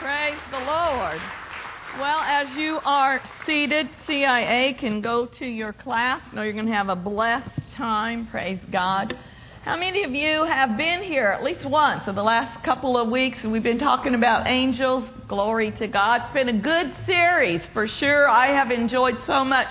Praise the Lord. Well, as you are seated, CIA can go to your class. Know you're going to have a blessed time. Praise God. How many of you have been here at least once in the last couple of weeks? We've been talking about angels. Glory to God. It's been a good series for sure. I have enjoyed so much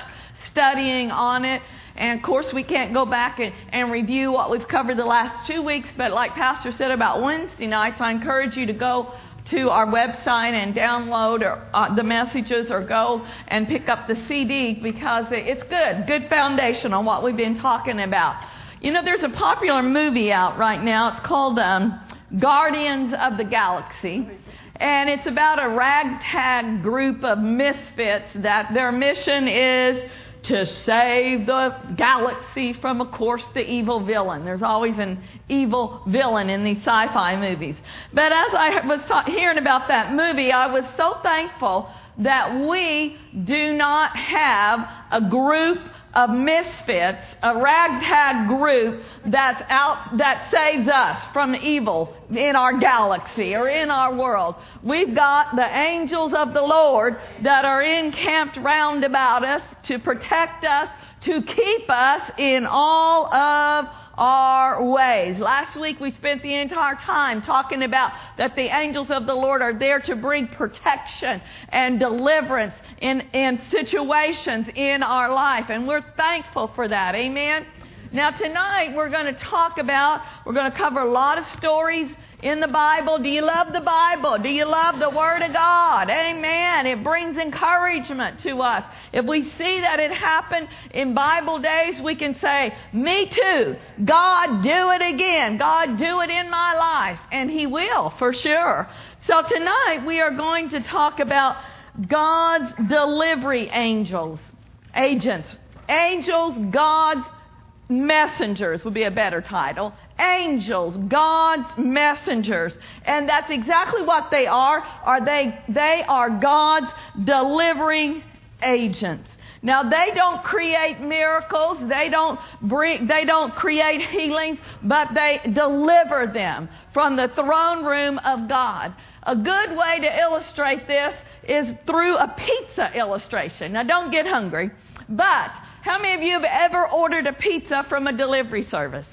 studying on it. And of course, we can't go back and, and review what we've covered the last two weeks, but like Pastor said about Wednesday nights, I encourage you to go to our website and download or, uh, the messages or go and pick up the CD because it's good, good foundation on what we've been talking about. You know, there's a popular movie out right now. It's called um, Guardians of the Galaxy. And it's about a ragtag group of misfits that their mission is to save the galaxy from, of course, the evil villain. There's always an evil villain in these sci fi movies. But as I was ta- hearing about that movie, I was so thankful that we do not have a group of misfits, a ragtag group that's out, that saves us from evil in our galaxy or in our world. We've got the angels of the Lord that are encamped round about us to protect us, to keep us in all of our ways. Last week we spent the entire time talking about that the angels of the Lord are there to bring protection and deliverance in, in situations in our life. And we're thankful for that. Amen. Now tonight we're going to talk about, we're going to cover a lot of stories in the Bible. Do you love the Bible? Do you love the Word of God? Amen. It brings encouragement to us. If we see that it happened in Bible days, we can say, Me too. God, do it again. God, do it in my life. And He will, for sure. So tonight we are going to talk about God's delivery angels, agents. Angels, God's messengers would be a better title angels, God's messengers. And that's exactly what they are. Are they they are God's delivering agents. Now they don't create miracles, they don't bring they don't create healings, but they deliver them from the throne room of God. A good way to illustrate this is through a pizza illustration. Now don't get hungry, but how many of you have ever ordered a pizza from a delivery service?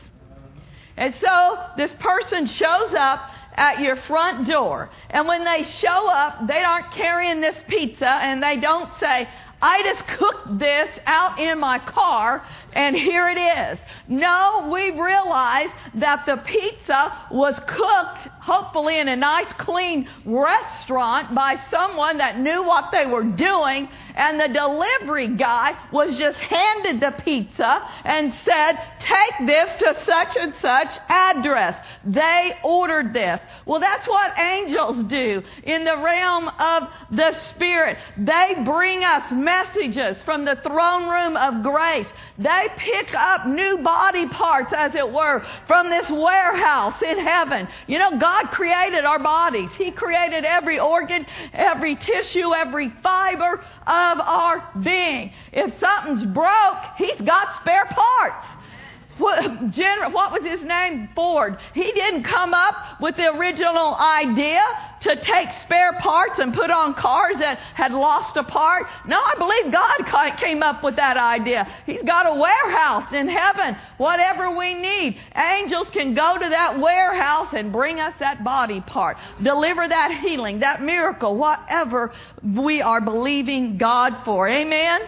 And so this person shows up at your front door. And when they show up, they aren't carrying this pizza and they don't say, I just cooked this out in my car and here it is. No, we realize that the pizza was cooked, hopefully in a nice clean restaurant by someone that knew what they were doing and the delivery guy was just handed the pizza and said, take this to such and such address. They ordered this. Well, that's what angels do in the realm of the Spirit. They bring us messages from the throne room of grace. They pick up new body parts, as it were, from this warehouse in heaven. You know, God created our bodies. He created every organ, every tissue, every fiber of our being. If something's broke, He's got spare parts. What, General, what was his name? Ford. He didn't come up with the original idea to take spare parts and put on cars that had lost a part. No, I believe God came up with that idea. He's got a warehouse in heaven. Whatever we need, angels can go to that warehouse and bring us that body part, deliver that healing, that miracle, whatever we are believing God for. Amen.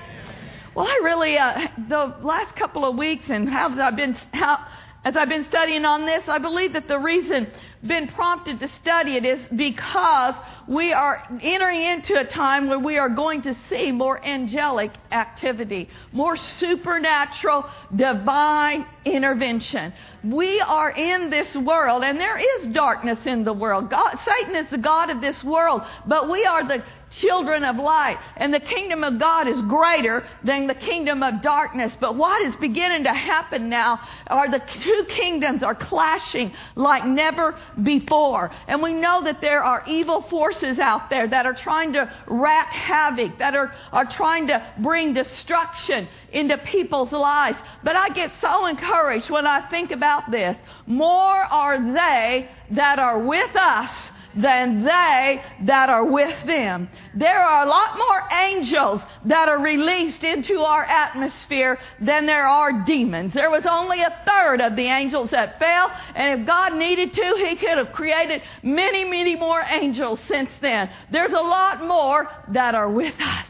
Well, I really, uh, the last couple of weeks and how I've been, how, as I've been studying on this, I believe that the reason been prompted to study it is because we are entering into a time where we are going to see more angelic activity, more supernatural, divine intervention. We are in this world, and there is darkness in the world. God, Satan is the God of this world, but we are the children of light. And the kingdom of God is greater than the kingdom of darkness. But what is beginning to happen now are the two kingdoms are clashing like never before. And we know that there are evil forces out there that are trying to wreak havoc, that are, are trying to bring destruction into people's lives. But I get so encouraged when I think about this. More are they that are with us than they that are with them. There are a lot more angels that are released into our atmosphere than there are demons. There was only a third of the angels that fell, and if God needed to, He could have created many, many more angels since then. There's a lot more that are with us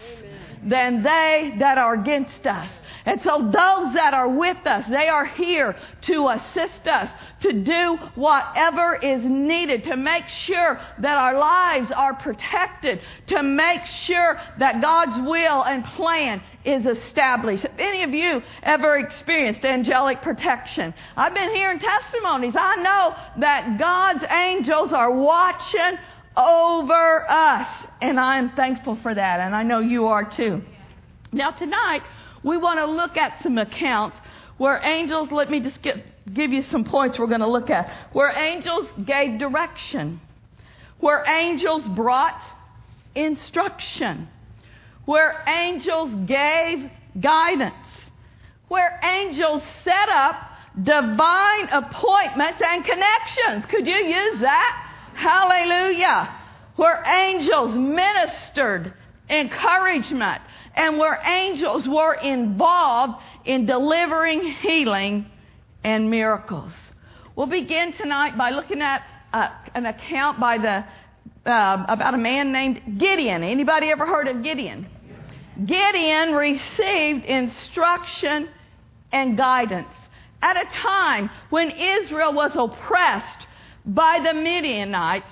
than they that are against us. And so those that are with us, they are here to assist us, to do whatever is needed, to make sure that our lives are protected, to make sure that God's will and plan is established. Have any of you ever experienced angelic protection? I've been hearing testimonies. I know that God's angels are watching over us. And I'm thankful for that. And I know you are too. Now, tonight, we want to look at some accounts where angels, let me just get, give you some points we're going to look at, where angels gave direction, where angels brought instruction, where angels gave guidance, where angels set up divine appointments and connections. Could you use that? Hallelujah. Where angels ministered encouragement and where angels were involved in delivering healing and miracles. We'll begin tonight by looking at uh, an account by the uh, about a man named Gideon. Anybody ever heard of Gideon? Gideon received instruction and guidance at a time when Israel was oppressed by the Midianites.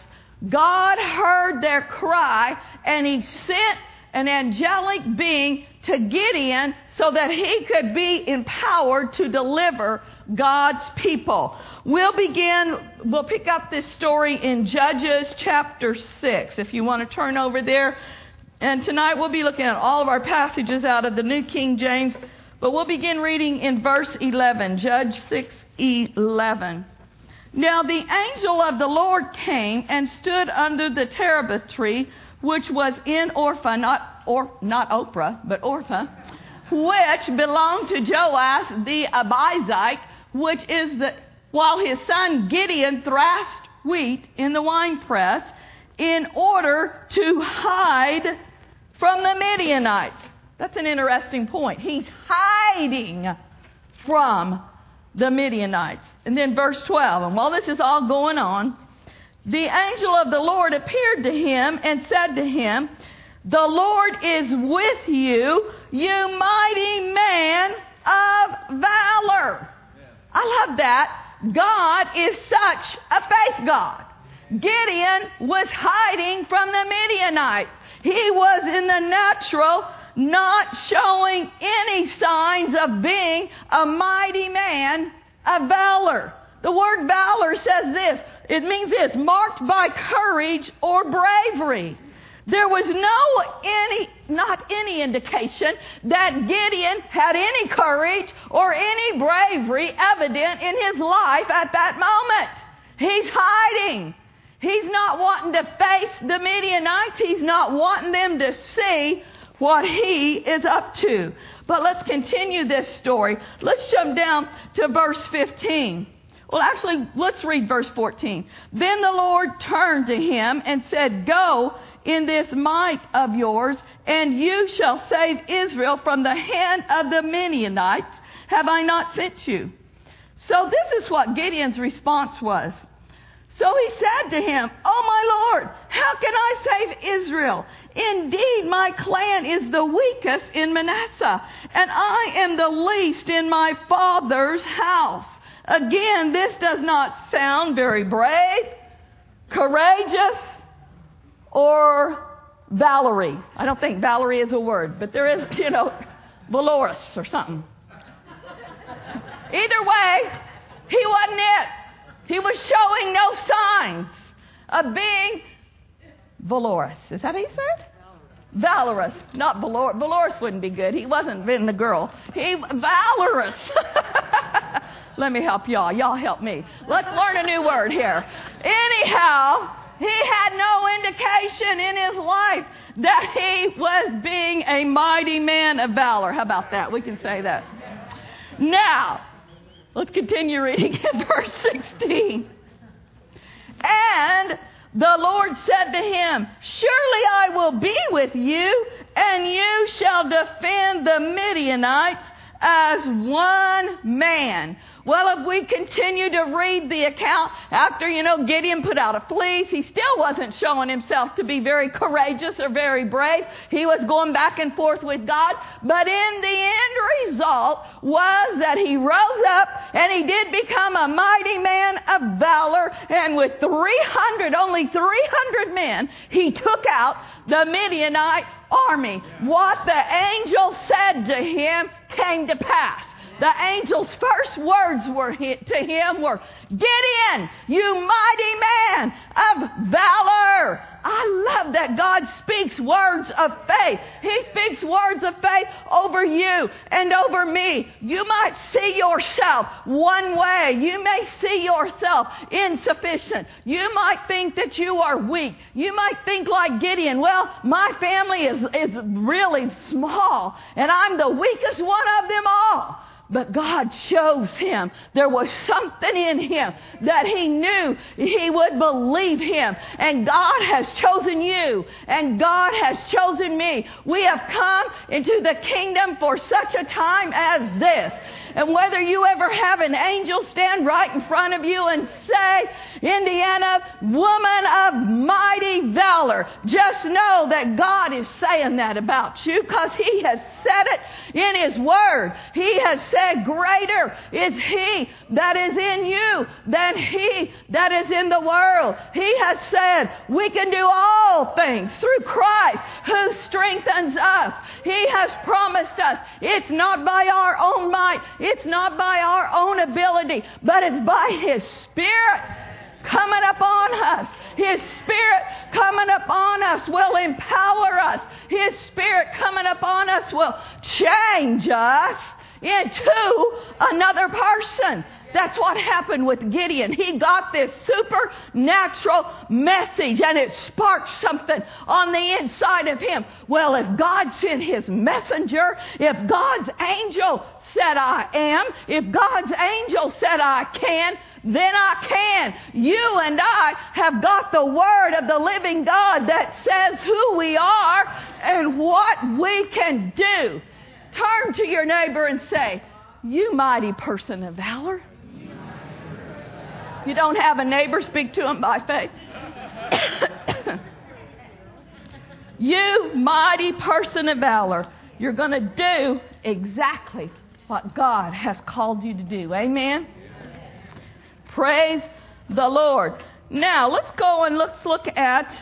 God heard their cry and he sent an angelic being to Gideon so that he could be empowered to deliver God's people. We'll begin, we'll pick up this story in Judges chapter 6, if you want to turn over there. And tonight we'll be looking at all of our passages out of the New King James, but we'll begin reading in verse 11, Judge 6 11. Now the angel of the Lord came and stood under the terebinth tree which was in Orpha, not, or, not Oprah, but Orpha, which belonged to Joash the Abiezrite, which is the, while his son Gideon thrashed wheat in the winepress in order to hide from the Midianites. That's an interesting point. He's hiding from the Midianites. And then verse 12, and while this is all going on, the angel of the Lord appeared to him and said to him, The Lord is with you, you mighty man of valor. I love that. God is such a faith God. Gideon was hiding from the Midianites. He was in the natural, not showing any signs of being a mighty man of valor. The word valor says this it means this marked by courage or bravery. There was no any, not any indication that Gideon had any courage or any bravery evident in his life at that moment. He's hiding. He's not wanting to face the Midianites. He's not wanting them to see what he is up to. But let's continue this story. Let's jump down to verse 15. Well, actually, let's read verse 14. Then the Lord turned to him and said, Go in this might of yours, and you shall save Israel from the hand of the Midianites. Have I not sent you? So this is what Gideon's response was. So he said to him, Oh my Lord, how can I save Israel? Indeed, my clan is the weakest in Manasseh, and I am the least in my father's house. Again, this does not sound very brave, courageous, or Valerie. I don't think Valerie is a word, but there is, you know, valorous or something. Either way, he wasn't it. He was showing no signs of being valorous. Is that how you said? Valorous, not valorous. Valorous wouldn't be good. He wasn't being the girl. He valorous. Let me help y'all. Y'all help me. Let's learn a new word here. Anyhow, he had no indication in his life that he was being a mighty man of valor. How about that? We can say that. Now, let's continue reading in verse 16. And the Lord said to him, Surely I will be with you, and you shall defend the Midianites as one man. Well, if we continue to read the account, after, you know, Gideon put out a fleece, he still wasn't showing himself to be very courageous or very brave. He was going back and forth with God. But in the end result was that he rose up and he did become a mighty man of valor. And with 300, only 300 men, he took out the Midianite army. What the angel said to him came to pass. The angel's first words were to him were, Gideon, you mighty man of valor. I love that God speaks words of faith. He speaks words of faith over you and over me. You might see yourself one way. You may see yourself insufficient. You might think that you are weak. You might think like Gideon, well, my family is, is really small and I'm the weakest one of them all. But God shows him there was something in him that he knew he would believe him. And God has chosen you, and God has chosen me. We have come into the kingdom for such a time as this. And whether you ever have an angel stand right in front of you and say, Indiana, woman of mighty valor, just know that God is saying that about you because He has said it in His Word. He has said, Greater is He that is in you than He that is in the world. He has said, We can do all things through Christ who strengthens us. He has promised us, it's not by our own might, it's not by our own ability, but it's by His Spirit coming upon us. His Spirit coming upon us will empower us. His Spirit coming upon us will change us into another person. That's what happened with Gideon. He got this supernatural message and it sparked something on the inside of him. Well, if God sent his messenger, if God's angel said I am, if God's angel said I can, then I can. You and I have got the word of the living God that says who we are and what we can do. Turn to your neighbor and say, You mighty person of valor. You don't have a neighbor, speak to him by faith. you mighty person of valor, you're going to do exactly what God has called you to do. Amen? Praise the Lord. Now, let's go and let's look at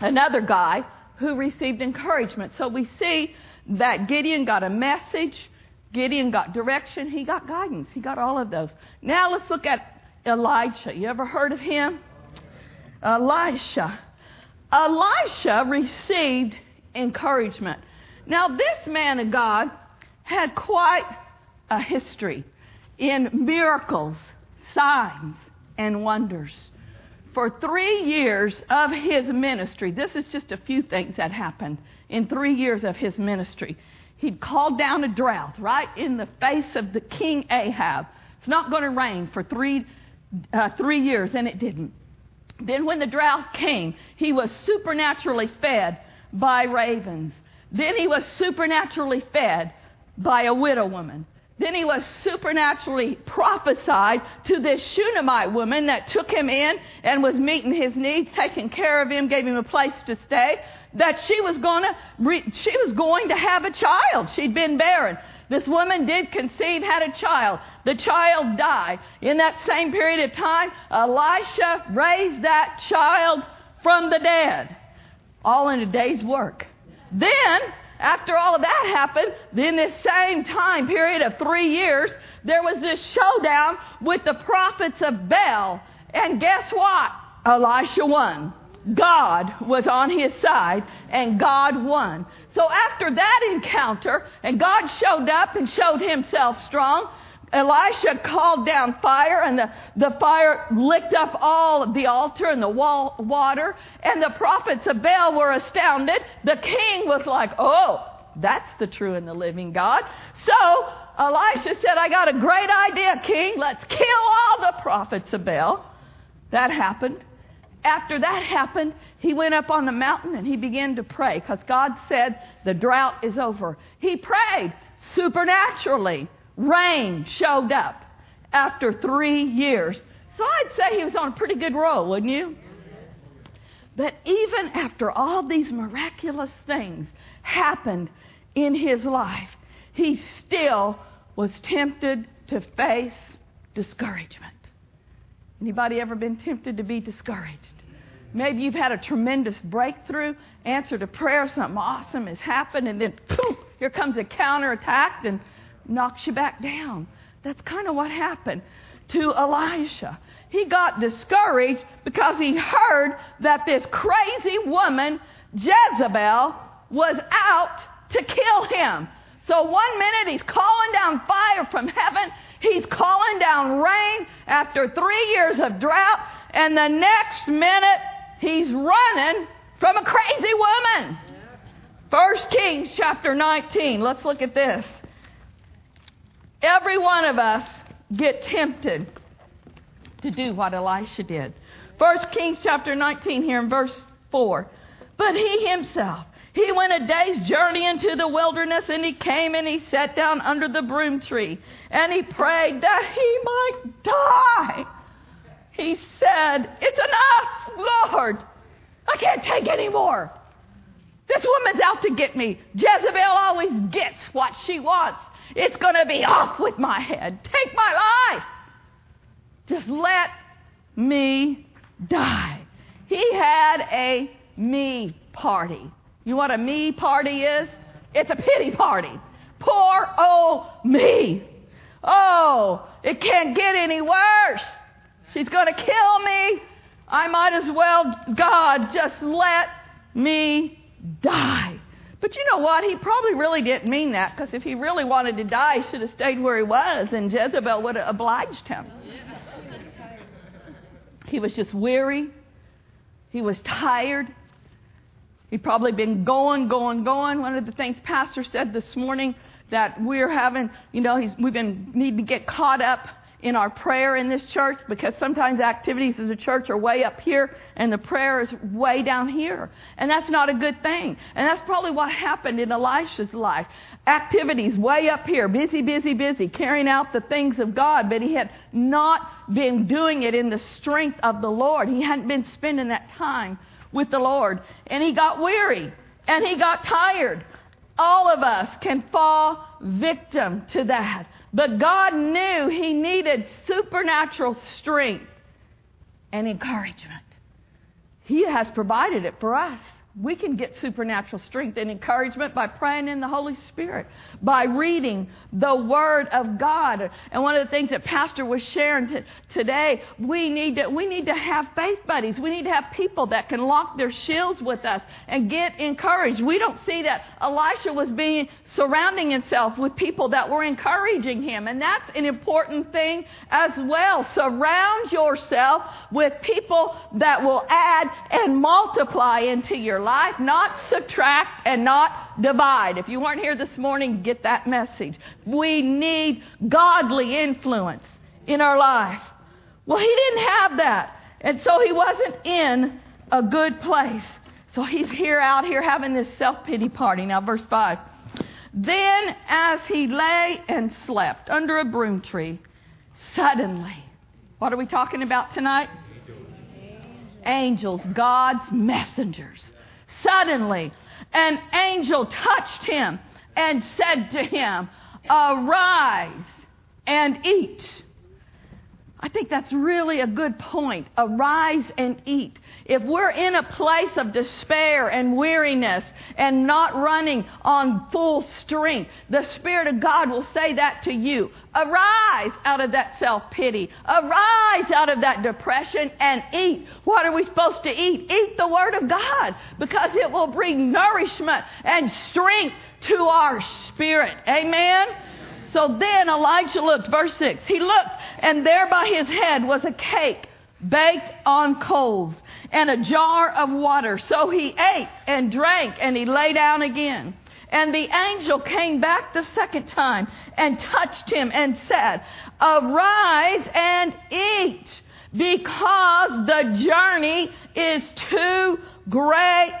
another guy who received encouragement. So we see that Gideon got a message, Gideon got direction, he got guidance, he got all of those. Now let's look at Elijah. You ever heard of him? Elisha. Elisha received encouragement. Now, this man of God had quite a history in miracles, signs, and wonders. For three years of his ministry, this is just a few things that happened in three years of his ministry. He'd called down a drought right in the face of the king Ahab. It's not going to rain for three, uh, three years, and it didn't. Then, when the drought came, he was supernaturally fed by ravens. Then he was supernaturally fed by a widow woman. Then he was supernaturally prophesied to this Shunammite woman that took him in and was meeting his needs, taking care of him, gave him a place to stay. That she was going to, she was going to have a child. She'd been barren. This woman did conceive, had a child. The child died. In that same period of time, Elisha raised that child from the dead. All in a day's work. Then after all of that happened, in this same time period of three years, there was this showdown with the prophets of Baal. And guess what? Elisha won. God was on his side and God won. So after that encounter, and God showed up and showed himself strong, Elisha called down fire, and the, the fire licked up all of the altar and the wall, water. And the prophets of Baal were astounded. The king was like, Oh, that's the true and the living God. So Elisha said, I got a great idea, king. Let's kill all the prophets of Baal. That happened. after that happened, he went up on the mountain and he began to pray because God said the drought is over. He prayed supernaturally. Rain showed up after three years. So I'd say he was on a pretty good roll, wouldn't you? But even after all these miraculous things happened in his life, he still was tempted to face discouragement. Anybody ever been tempted to be discouraged? Maybe you've had a tremendous breakthrough, answer to prayer, something awesome has happened, and then poof, here comes a counterattack and knocks you back down. That's kind of what happened to Elisha. He got discouraged because he heard that this crazy woman, Jezebel, was out to kill him. So one minute he's calling down fire from heaven, he's calling down rain after three years of drought, and the next minute he's running from a crazy woman. First Kings chapter 19. Let's look at this. Every one of us get tempted to do what Elisha did. First Kings chapter 19 here in verse 4. But he himself he went a day's journey into the wilderness and he came and he sat down under the broom tree and he prayed that he might die. He said, It's enough, Lord. I can't take any more. This woman's out to get me. Jezebel always gets what she wants. It's going to be off with my head. Take my life. Just let me die. He had a me party. You know what a me party is? It's a pity party. Poor old me. Oh, it can't get any worse. She's going to kill me. I might as well, God, just let me die. But you know what? He probably really didn't mean that because if he really wanted to die, he should have stayed where he was and Jezebel would have obliged him. He was just weary. He was tired. He'd probably been going, going, going. One of the things Pastor said this morning that we're having, you know, he's we've been need to get caught up in our prayer in this church because sometimes activities of the church are way up here and the prayer is way down here. And that's not a good thing. And that's probably what happened in Elisha's life. Activities way up here, busy, busy, busy, carrying out the things of God, but he had not been doing it in the strength of the Lord. He hadn't been spending that time with the Lord. And he got weary and he got tired. All of us can fall victim to that. But God knew he needed supernatural strength and encouragement. He has provided it for us. We can get supernatural strength and encouragement by praying in the Holy Spirit, by reading the Word of God. And one of the things that Pastor was sharing t- today, we need, to, we need to have faith buddies. We need to have people that can lock their shields with us and get encouraged. We don't see that Elisha was being surrounding himself with people that were encouraging him. And that's an important thing as well. Surround yourself with people that will add and multiply into your life, not subtract and not divide. If you weren't here this morning, get that message. We need godly influence in our life. Well, he didn't have that. And so he wasn't in a good place. So he's here out here having this self pity party. Now, verse 5. Then, as he lay and slept under a broom tree, suddenly, what are we talking about tonight? Angels, God's messengers. Suddenly, an angel touched him and said to him, Arise and eat. I think that's really a good point. Arise and eat. If we're in a place of despair and weariness and not running on full strength, the Spirit of God will say that to you. Arise out of that self pity. Arise out of that depression and eat. What are we supposed to eat? Eat the Word of God because it will bring nourishment and strength to our spirit. Amen? So then Elijah looked, verse 6. He looked, and there by his head was a cake baked on coals and a jar of water. So he ate and drank, and he lay down again. And the angel came back the second time and touched him and said, Arise and eat, because the journey is too great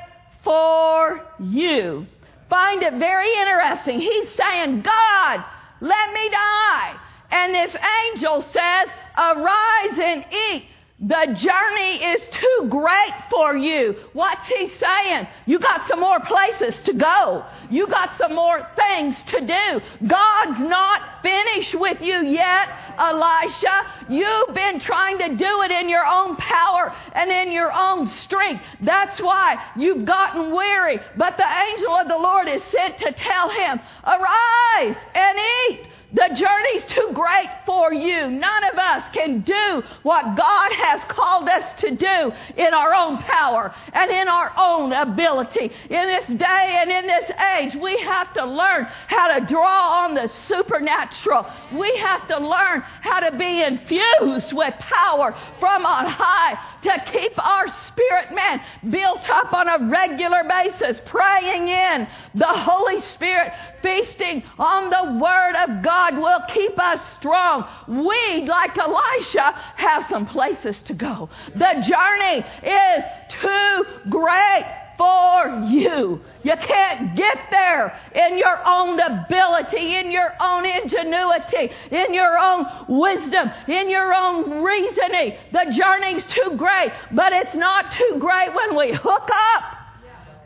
for you. Find it very interesting. He's saying, God, let me die. And this angel says, Arise and eat. The journey is too great for you. What's he saying? You got some more places to go. You got some more things to do. God's not finished with you yet, Elisha. You've been trying to do it in your own power and in your own strength. That's why you've gotten weary. But the angel of the Lord is sent to tell him, Arise and eat. The journey's too great for you. None of us can do what God has called us to do in our own power and in our own ability. In this day and in this age, we have to learn how to draw on the supernatural. We have to learn how to be infused with power from on high to keep our spirit man built up on a regular basis, praying in the Holy Spirit, feasting on the Word of God will keep us strong. We, like Elisha, have some places to go. The journey is too great for you. You can't get there in your own ability, in your own ingenuity, in your own wisdom, in your own reasoning. The journey's too great, but it's not too great when we hook up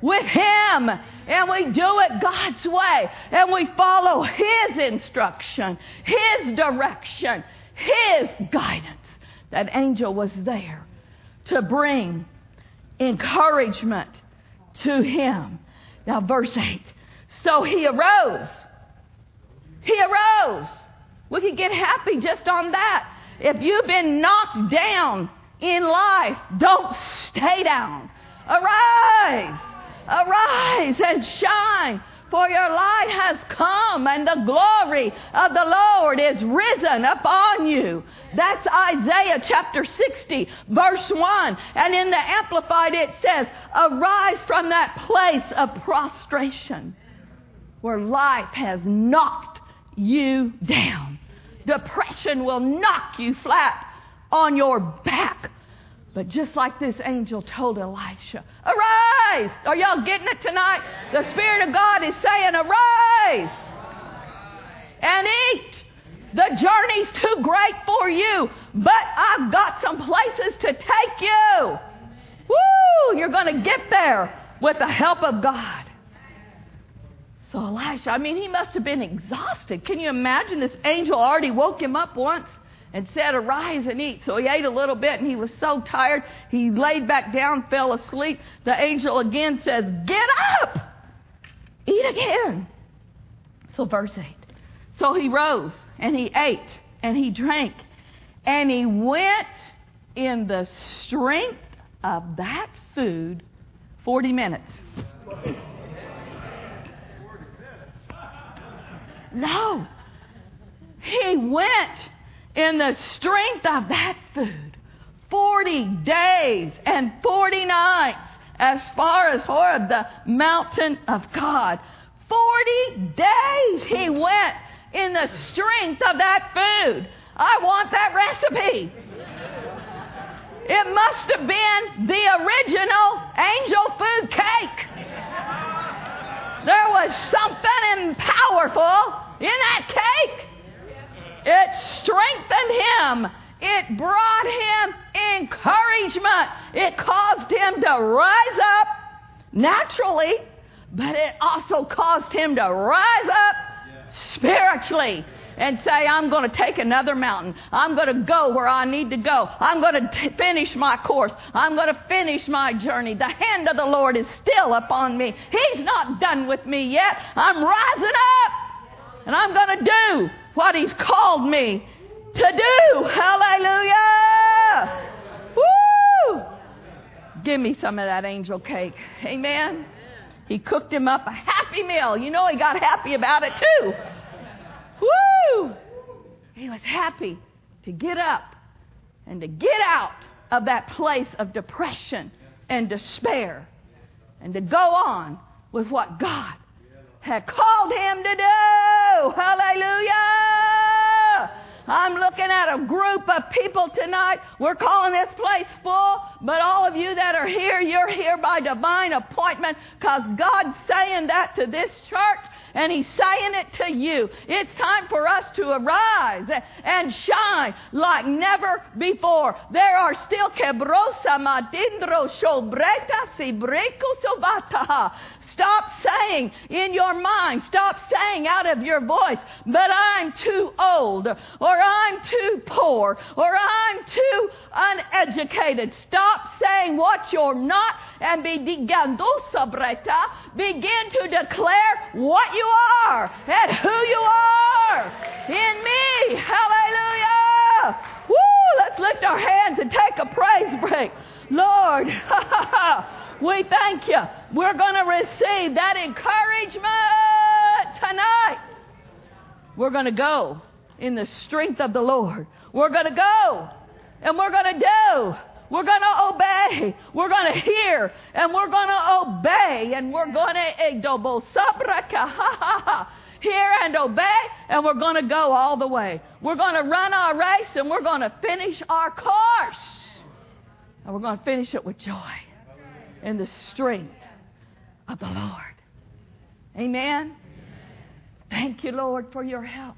with Him and we do it God's way and we follow His instruction, His direction, His guidance. That angel was there to bring encouragement to him. Now, verse 8. So he arose. He arose. We could get happy just on that. If you've been knocked down in life, don't stay down. Arise. Arise and shine for your light has come and the glory of the Lord is risen upon you. That's Isaiah chapter 60, verse 1. And in the Amplified it says, Arise from that place of prostration where life has knocked you down. Depression will knock you flat on your back. But just like this angel told Elisha, arise! Are y'all getting it tonight? The Spirit of God is saying, arise and eat. The journey's too great for you, but I've got some places to take you. Woo! You're going to get there with the help of God. So Elisha, I mean, he must have been exhausted. Can you imagine this angel already woke him up once? And said, Arise and eat. So he ate a little bit and he was so tired, he laid back down, fell asleep. The angel again says, Get up! Eat again. So, verse 8. So he rose and he ate and he drank and he went in the strength of that food 40 minutes. No. He went in the strength of that food 40 days and 40 nights as far as Horeb, the mountain of God. 40 days he went in the strength of that food. I want that recipe. It must have been the original angel food cake. There was something powerful in that cake. It strengthened him. It brought him encouragement. It caused him to rise up naturally, but it also caused him to rise up spiritually and say, I'm going to take another mountain. I'm going to go where I need to go. I'm going to finish my course. I'm going to finish my journey. The hand of the Lord is still upon me. He's not done with me yet. I'm rising up and I'm going to do what He's called me to do. Hallelujah! Woo! Give me some of that angel cake. Amen. He cooked him up a happy meal. You know he got happy about it too. Woo! He was happy to get up and to get out of that place of depression and despair and to go on with what God had called him to do. Hallelujah! I'm looking at a group of people tonight. We're calling this place full, but all of you that are here, you're here by divine appointment because God's saying that to this church and He's saying it to you. It's time for us to arise and shine like never before. There are still quebrosa madindro shobreta sibreko sobataha. Stop saying in your mind, stop saying out of your voice, but I'm too old, or I'm too poor, or I'm too uneducated. Stop saying what you're not and begin to declare what you are and who you are in me. Hallelujah. Woo! Let's lift our hands and take a praise break. Lord, we thank you. We're going to receive that encouragement tonight. We're going to go in the strength of the Lord. We're going to go and we're going to do. We're going to obey. We're going to hear and we're going to obey and we're going to eh, hear and obey and we're going to go all the way. We're going to run our race and we're going to finish our course. And we're going to finish it with joy in the strength of the Lord. Amen. Thank you, Lord, for your help.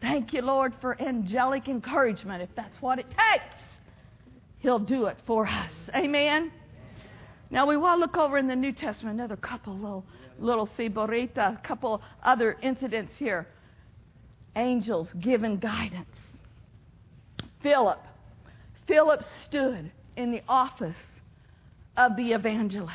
Thank you, Lord, for angelic encouragement. If that's what it takes, He'll do it for us. Amen. Now we want to look over in the New Testament another couple little little ciborita, a couple other incidents here. Angels giving guidance. Philip. Philip stood in the office of the evangelist.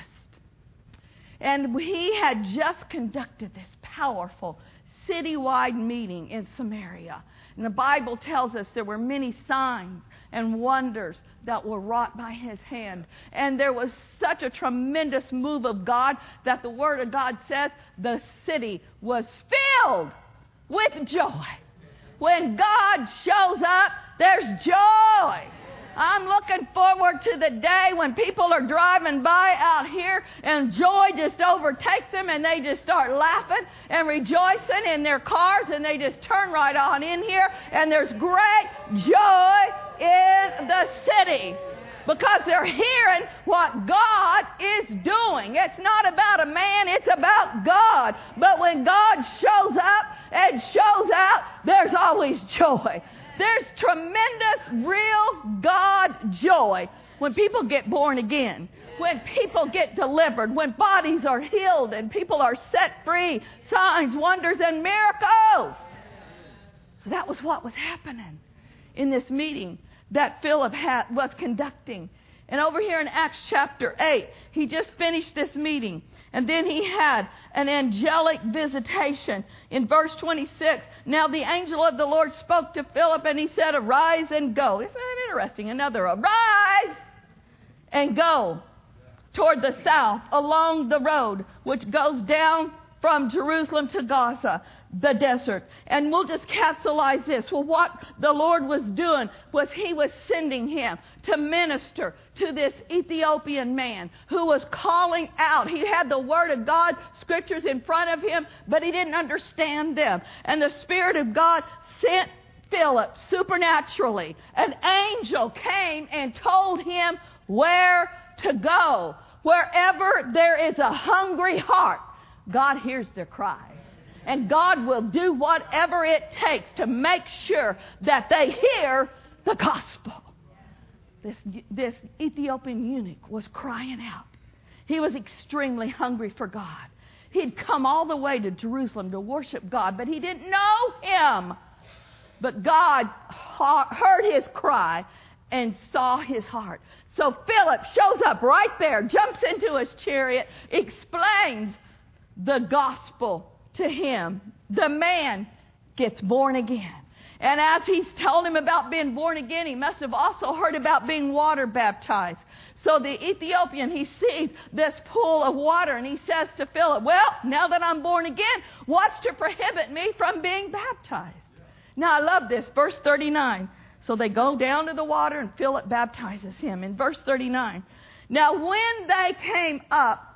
And he had just conducted this powerful citywide meeting in Samaria. And the Bible tells us there were many signs and wonders that were wrought by his hand. And there was such a tremendous move of God that the Word of God says the city was filled with joy. When God shows up, there's joy. I'm looking forward to the day when people are driving by out here and joy just overtakes them and they just start laughing and rejoicing in their cars and they just turn right on in here and there's great joy in the city because they're hearing what God is doing. It's not about a man, it's about God. But when God shows up and shows out, there's always joy. There's tremendous, real God joy when people get born again, when people get delivered, when bodies are healed and people are set free, signs, wonders, and miracles. So that was what was happening in this meeting that Philip had, was conducting. And over here in Acts chapter 8, he just finished this meeting. And then he had an angelic visitation. In verse 26, now the angel of the Lord spoke to Philip and he said, Arise and go. Isn't that interesting? Another arise and go toward the south along the road which goes down from Jerusalem to Gaza the desert. And we'll just capsulize this. Well, what the Lord was doing was He was sending him to minister to this Ethiopian man who was calling out. He had the Word of God, scriptures in front of him, but he didn't understand them. And the Spirit of God sent Philip supernaturally. An angel came and told him where to go. Wherever there is a hungry heart, God hears their cry and God will do whatever it takes to make sure that they hear the gospel. This, this Ethiopian eunuch was crying out. He was extremely hungry for God. He'd come all the way to Jerusalem to worship God, but he didn't know him. But God heard his cry and saw his heart. So Philip shows up right there, jumps into his chariot, explains the gospel to him, the man gets born again. And as he's told him about being born again, he must have also heard about being water baptized. So the Ethiopian, he sees this pool of water and he says to Philip, Well, now that I'm born again, what's to prohibit me from being baptized? Now I love this. Verse 39. So they go down to the water and Philip baptizes him. In verse 39. Now when they came up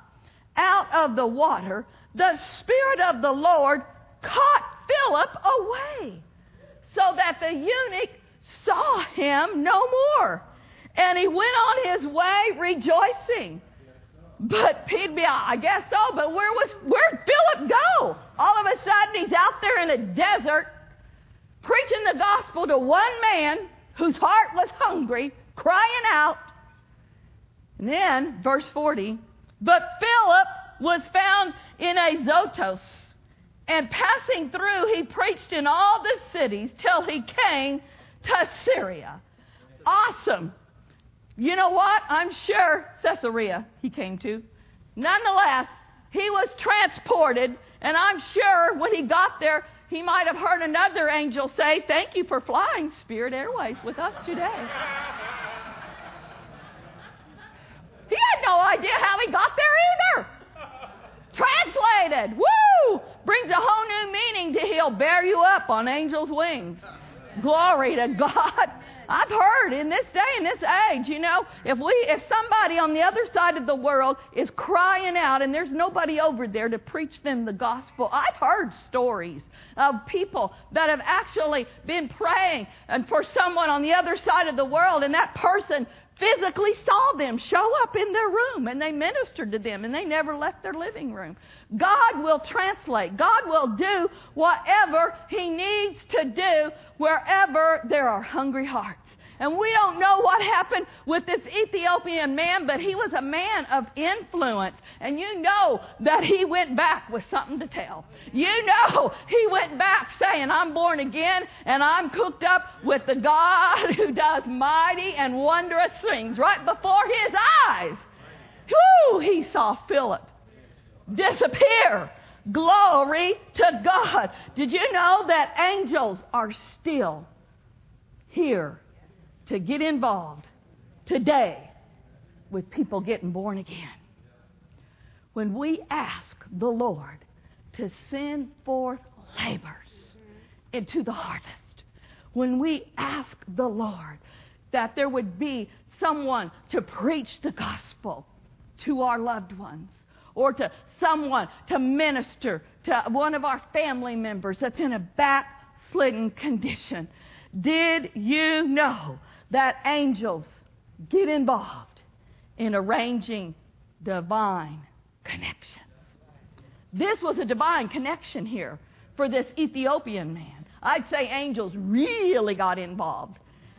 out of the water, the Spirit of the Lord caught Philip away. so that the eunuch saw him no more. And he went on his way rejoicing. But he'd be, I guess so, but where was, where'd Philip go? All of a sudden he's out there in a desert preaching the gospel to one man whose heart was hungry, crying out. And then, verse 40, but Philip was found in Azotus, and passing through, he preached in all the cities till he came to Syria. Awesome. You know what? I'm sure Caesarea he came to. Nonetheless, he was transported, and I'm sure when he got there, he might have heard another angel say, Thank you for flying Spirit Airways with us today. He had no idea how he got there either. Translated, woo! Brings a whole new meaning to He'll bear you up on angels' wings. Glory to God. I've heard in this day and this age, you know, if we if somebody on the other side of the world is crying out and there's nobody over there to preach them the gospel, I've heard stories of people that have actually been praying and for someone on the other side of the world and that person physically saw them show up in their room and they ministered to them and they never left their living room. God will translate. God will do whatever He needs to do wherever there are hungry hearts. And we don't know what happened with this Ethiopian man, but he was a man of influence. And you know that he went back with something to tell. You know he went back saying, I'm born again and I'm cooked up with the God who does mighty and wondrous things right before his eyes. Whew, he saw Philip disappear. Glory to God. Did you know that angels are still here to get involved today with people getting born again. When we ask the Lord to send forth laborers into the harvest, when we ask the Lord that there would be someone to preach the gospel to our loved ones, or to someone to minister to one of our family members that's in a backslidden condition. Did you know that angels get involved in arranging divine connections. This was a divine connection here for this Ethiopian man. I'd say angels really got involved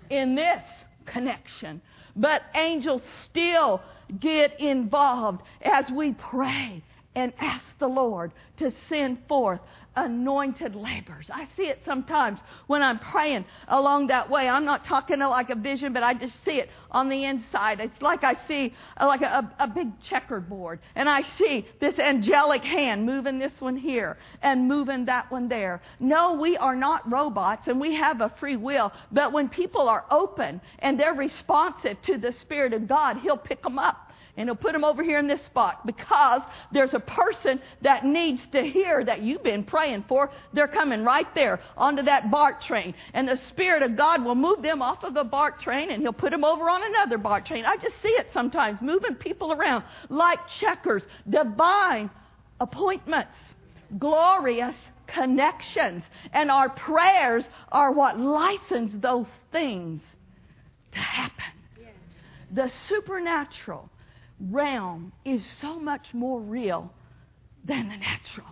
in this connection. But angels still get involved as we pray and ask the Lord to send forth anointed laborers. I see it sometimes when I'm praying along that way. I'm not talking like a vision, but I just see it on the inside. It's like I see uh, like a, a big checkerboard, and I see this angelic hand moving this one here and moving that one there. No, we are not robots, and we have a free will. But when people are open and they're responsive to the Spirit of God, He'll pick them up and he'll put them over here in this spot because there's a person that needs to hear that you've been praying for. They're coming right there onto that bark train. And the Spirit of God will move them off of the bark train and he'll put them over on another bark train. I just see it sometimes, moving people around like checkers, divine appointments, glorious connections. And our prayers are what license those things to happen. The supernatural realm is so much more real than the natural.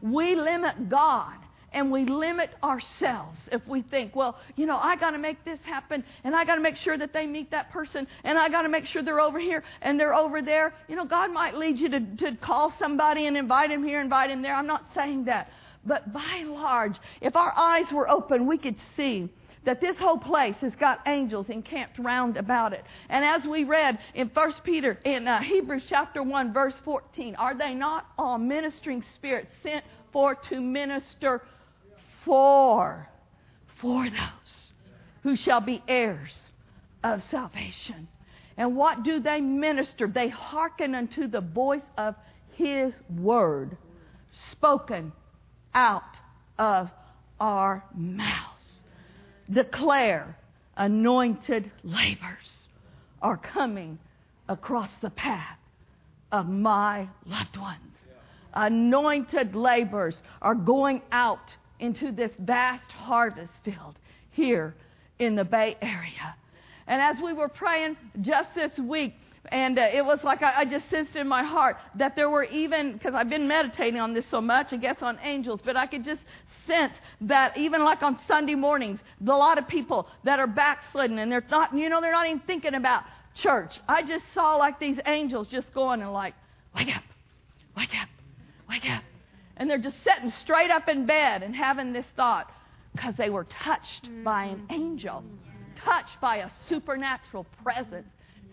We limit God and we limit ourselves if we think, well, you know, I got to make this happen and I got to make sure that they meet that person and I got to make sure they're over here and they're over there. You know, God might lead you to, to call somebody and invite him here, invite him there. I'm not saying that. But by and large, if our eyes were open, we could see that this whole place has got angels encamped round about it. And as we read in 1 Peter, in uh, Hebrews chapter 1, verse 14, are they not all ministering spirits sent for to minister for, for those who shall be heirs of salvation? And what do they minister? They hearken unto the voice of His word spoken out of our mouth declare anointed labors are coming across the path of my loved ones. Anointed labors are going out into this vast harvest field here in the Bay Area. And as we were praying just this week, and uh, it was like I, I, just sensed in my heart that there were even, because I've been meditating on this so much, I guess on angels, but I could just sense that even like on Sunday mornings, a lot of people that are backslidden and they're not, you know, they're not even thinking about church. I just saw like these angels just going and like, wake up, wake up, wake up. And they're just sitting straight up in bed and having this thought because they were touched by an mm-hmm. angel, touched by a supernatural presence,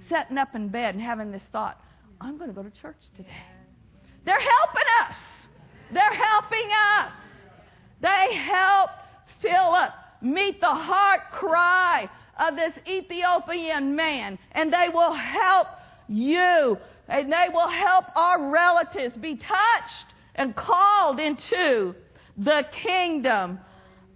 sitting up in bed and having this thought, I'm going to go to church today. They're helping us. They're helping us. They help Philip meet the heart cry of this Ethiopian man, and they will help you, and they will help our relatives be touched and called into the kingdom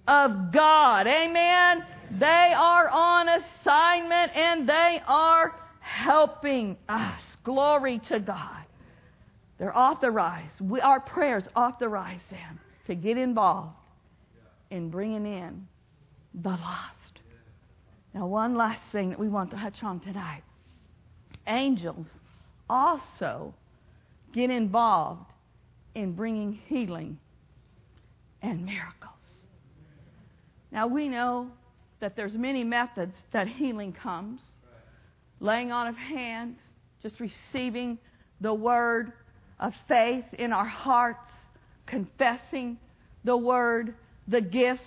of God. Amen. They are on assignment and they are helping us. Glory to God. They're authorized. We, our prayers authorize them to get involved in bringing in the lost. Now, one last thing that we want to touch on tonight. Angels also get involved in bringing healing and miracles. Now, we know that there's many methods that healing comes. Laying on of hands, just receiving the word of faith in our hearts, confessing the word, the gifts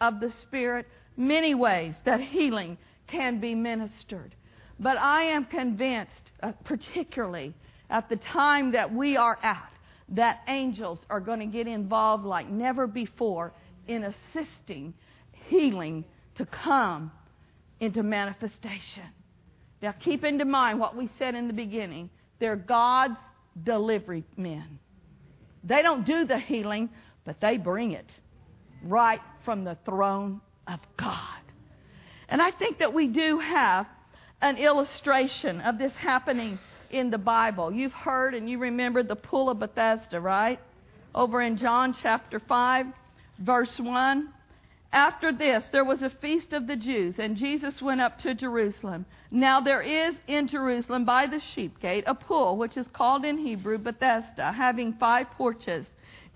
of the Spirit, many ways that healing can be ministered. But I am convinced, uh, particularly at the time that we are at, that angels are going to get involved like never before in assisting healing to come into manifestation. Now, keep into mind what we said in the beginning. They're God's delivery men. They don't do the healing, but they bring it right from the throne of God. And I think that we do have an illustration of this happening in the Bible. You've heard and you remember the pool of Bethesda, right? Over in John chapter 5, verse 1. After this, there was a feast of the Jews, and Jesus went up to Jerusalem. Now there is in Jerusalem by the sheep gate a pool, which is called in Hebrew Bethesda, having five porches.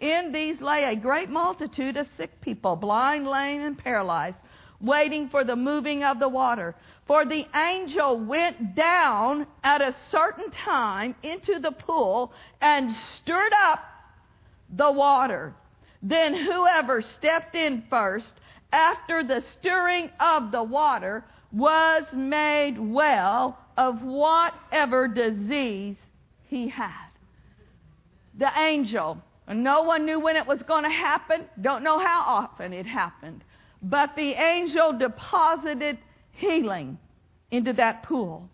In these lay a great multitude of sick people, blind, lame, and paralyzed, waiting for the moving of the water. For the angel went down at a certain time into the pool and stirred up the water. Then whoever stepped in first after the stirring of the water was made well of whatever disease he had. The angel no one knew when it was going to happen. Don't know how often it happened. But the angel deposited healing into that pool.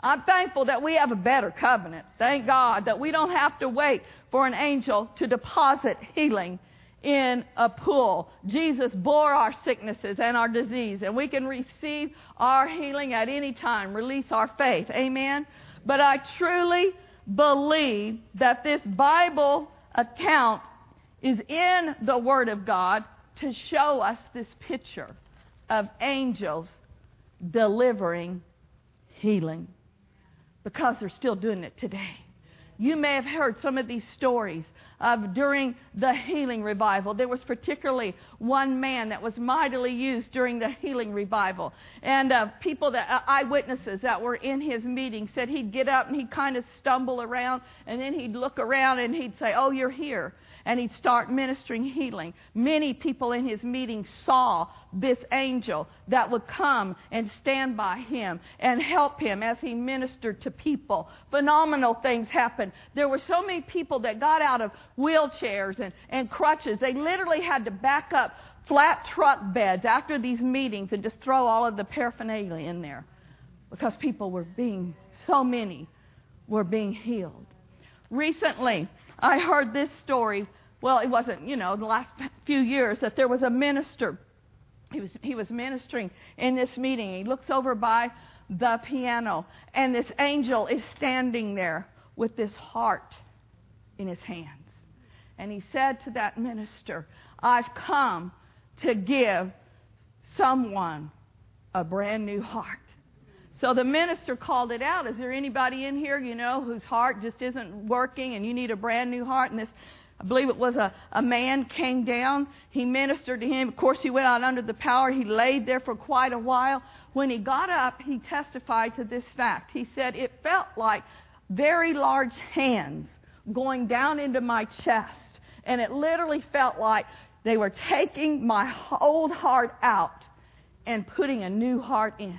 I'm thankful that we have a better covenant. Thank God that we don't have to wait for an angel to deposit healing in a pool. Jesus bore our sicknesses and our disease, and we can receive our healing at any time. Release our faith. Amen. But I truly believe that this Bible account is in the Word of God to show us this picture of angels delivering healing because they're still doing it today. You may have heard some of these stories of during the healing revival. There was particularly one man that was mightily used during the healing revival. And uh, people that, uh, eyewitnesses that were in his meeting said he'd get up and he'd kind of stumble around and then he'd look around and he'd say, Oh, you're here and he'd start ministering healing. Many people in his meeting saw this angel that would come and stand by him and help him as he ministered to people. Phenomenal things happened. There were so many people that got out of wheelchairs and, and crutches. They literally had to back up flat truck beds after these meetings and just throw all of the paraphernalia in there because people were being, so many were being healed. Recently, I heard this story. Well, it wasn't, you know, the last few years that there was a minister. He was, he was ministering in this meeting. He looks over by the piano, and this angel is standing there with this heart in his hands. And he said to that minister, I've come to give someone a brand new heart. So the minister called it out. Is there anybody in here, you know, whose heart just isn't working and you need a brand new heart? And this, I believe it was a, a man came down. He ministered to him. Of course, he went out under the power. He laid there for quite a while. When he got up, he testified to this fact. He said, It felt like very large hands going down into my chest. And it literally felt like they were taking my old heart out and putting a new heart in.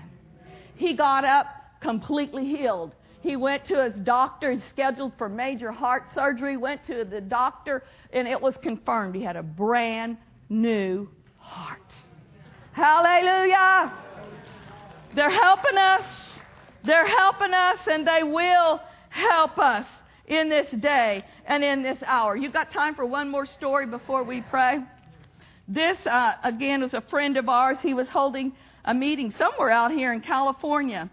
He got up completely healed. He went to his doctor, he's scheduled for major heart surgery, went to the doctor, and it was confirmed he had a brand new heart. Hallelujah! They're helping us. They're helping us, and they will help us in this day and in this hour. You got time for one more story before we pray? This, uh, again, was a friend of ours. He was holding a meeting somewhere out here in California.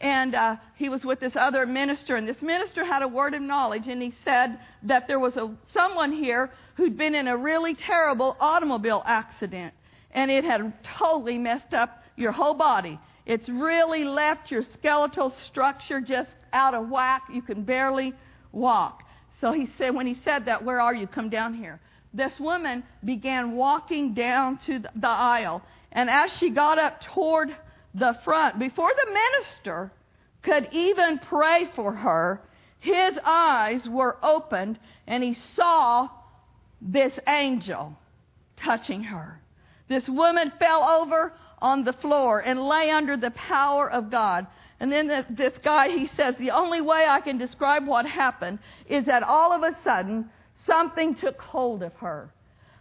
And uh, he was with this other minister, and this minister had a word of knowledge, and he said that there was a, someone here who'd been in a really terrible automobile accident, and it had totally messed up your whole body. It's really left your skeletal structure just out of whack. You can barely walk. So he said, when he said that, where are you? Come down here. This woman began walking down to the aisle, and as she got up toward the front, before the minister could even pray for her, his eyes were opened and he saw this angel touching her. This woman fell over on the floor and lay under the power of God. And then this, guy, he says, the only way I can describe what happened is that all of a sudden something took hold of her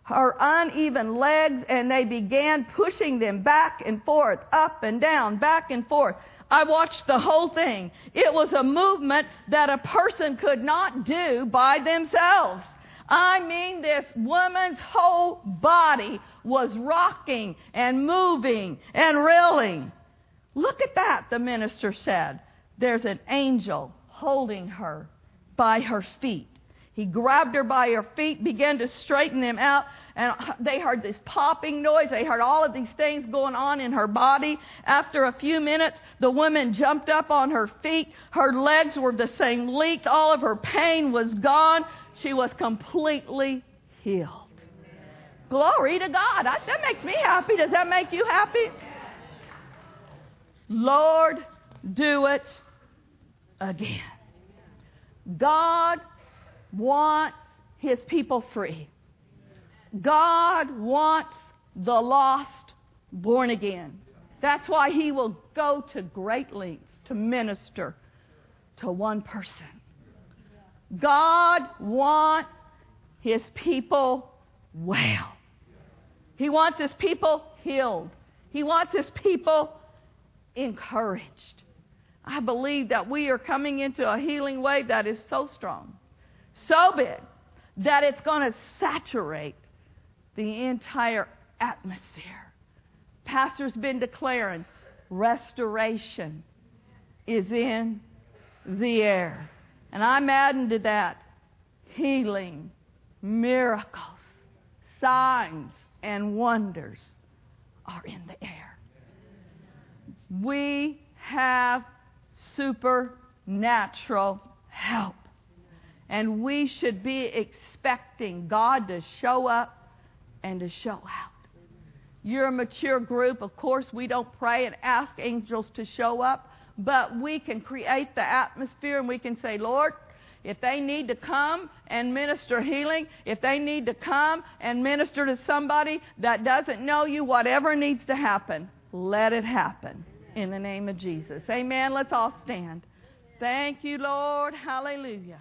her uneven legs and they began pushing them back and forth, up and down, back and forth. I watched the whole thing. It was a movement that a person could not do by themselves. I mean, this woman's whole body was rocking and moving and reeling. Look at that, the minister said. There's an angel holding her by her feet. He grabbed her by her feet, began to straighten them out, and they heard this popping noise. They heard all of these things going on in her body. After a few minutes, the woman jumped up on her feet. Her legs were the same length. All of her pain was gone. She was completely healed. Glory to God. that makes me happy. Does that make you happy? Lord, do it again. God wants his people free. God wants the lost born again. That's why he will go to great lengths to minister to one person. God wants his people well. He wants his people healed. He wants his people encouraged. I believe that we are coming into a healing wave that is so strong, so big, that it's going to saturate the entire atmosphere. Pastor's been declaring restoration is in the air. And I'm adding to that healing, miracles, signs, and wonders are in the air. We have supernatural help. And we should be expecting God to show up and to show out. You're a mature group. Of course, we don't pray and ask angels to show up, but we can create the atmosphere and we can say, Lord, if they need to come and minister healing, if they need to come and minister to somebody that doesn't know you, whatever needs to happen, let it happen in the name of Jesus. Amen. Let's all stand. Thank you, Lord. Hallelujah.